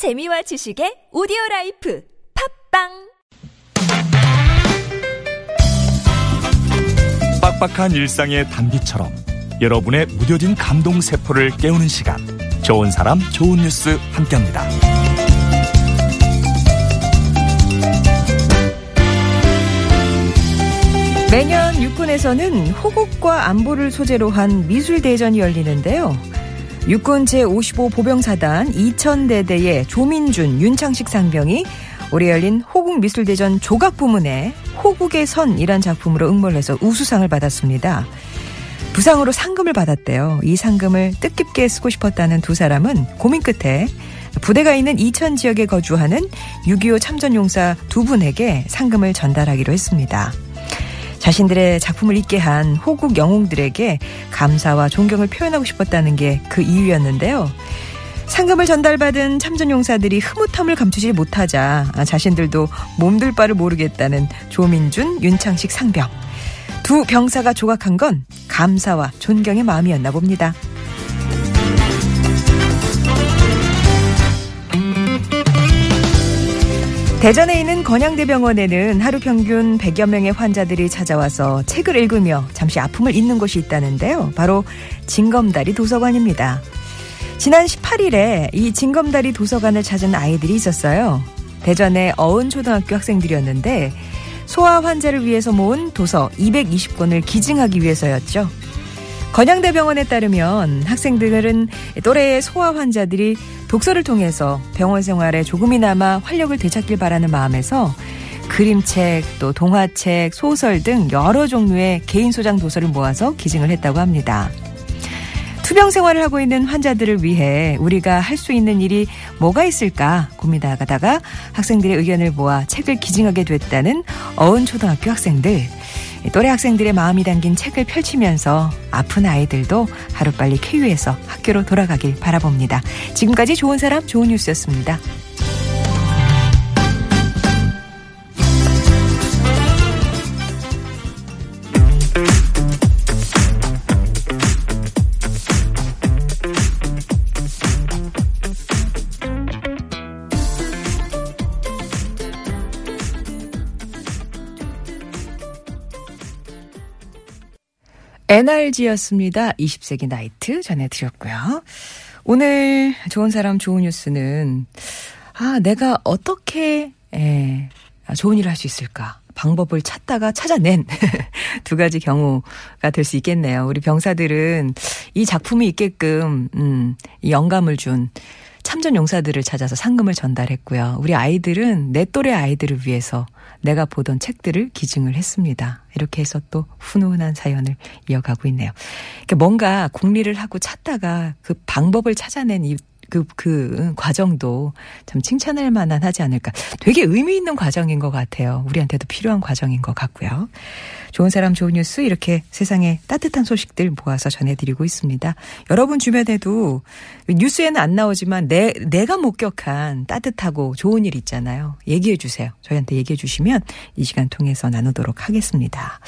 재미와 지식의 오디오 라이프 팟빵 빡빡한 일상의 단비처럼 여러분의 무뎌진 감동 세포를 깨우는 시간 좋은 사람 좋은 뉴스 함께합니다. 매년 육군에서는 호국과 안보를 소재로 한 미술 대전이 열리는데요. 육군 제55 보병사단 2000대대의 조민준, 윤창식 상병이 올해 열린 호국미술대전 조각 부문에 호국의 선이란 작품으로 응모해서 우수상을 받았습니다. 부상으로 상금을 받았대요. 이 상금을 뜻깊게 쓰고 싶었다는 두 사람은 고민 끝에 부대가 있는 이천 지역에 거주하는 6.25 참전용사 두 분에게 상금을 전달하기로 했습니다. 자신들의 작품을 읽게 한 호국 영웅들에게 감사와 존경을 표현하고 싶었다는 게 그 이유였는데요. 상금을 전달받은 참전용사들이 흐뭇함을 감추지 못하자 자신들도 몸둘 바를 모르겠다는 조민준, 윤창식 상병. 두 병사가 조각한 건 감사와 존경의 마음이었나 봅니다. 대전에 있는 건양대병원에는 하루 평균 100여 명의 환자들이 찾아와서 책을 읽으며 잠시 아픔을 잊는 곳이 있다는데요. 바로 진검다리 도서관입니다. 지난 18일에 이 진검다리 도서관을 찾은 아이들이 있었어요. 대전의 어은초등학교 학생들이었는데 소아 환자를 위해서 모은 도서 220권을 기증하기 위해서였죠. 건양대병원에 따르면 학생들은 또래의 소아 환자들이 독서를 통해서 병원 생활에 조금이나마 활력을 되찾길 바라는 마음에서 그림책, 또 동화책, 소설 등 여러 종류의 개인 소장 도서를 모아서 기증을 했다고 합니다. 투병 생활을 하고 있는 환자들을 위해 우리가 할 수 있는 일이 뭐가 있을까 고민하다가 학생들의 의견을 모아 책을 기증하게 됐다는 어은 초등학교 학생들. 또래 학생들의 마음이 담긴 책을 펼치면서 아픈 아이들도 하루빨리 쾌유해서 학교로 돌아가길 바라봅니다. 지금까지 좋은 사람 좋은 뉴스였습니다. NRG였습니다. 20세기 나이트 전해드렸고요. 오늘 좋은 사람 좋은 뉴스는 아 내가 어떻게 에, 좋은 일을 할 수 있을까 방법을 찾다가 찾아낸 두 가지 경우가 될 수 있겠네요. 우리 병사들은 이 작품이 있게끔 음, 이 영감을 준 참전 용사들을 찾아서 상금을 전달했고요. 우리 아이들은 내 또래 아이들을 위해서 내가 보던 책들을 기증을 했습니다. 이렇게 해서 또 훈훈한 사연을 이어가고 있네요. 뭔가 궁리를 하고 찾다가 그 방법을 찾아낸 이 그, 그 과정도 참 칭찬할 만한 하지 않을까. 되게 의미 있는 과정인 것 같아요. 우리한테도 필요한 과정인 것 같고요. 좋은 사람 좋은 뉴스 이렇게 세상에 따뜻한 소식들 모아서 전해드리고 있습니다. 여러분 주변에도 뉴스에는 안 나오지만 내, 내가 목격한 따뜻하고 좋은 일 있잖아요. 얘기해 주세요. 저희한테 얘기해 주시면 이 시간 통해서 나누도록 하겠습니다.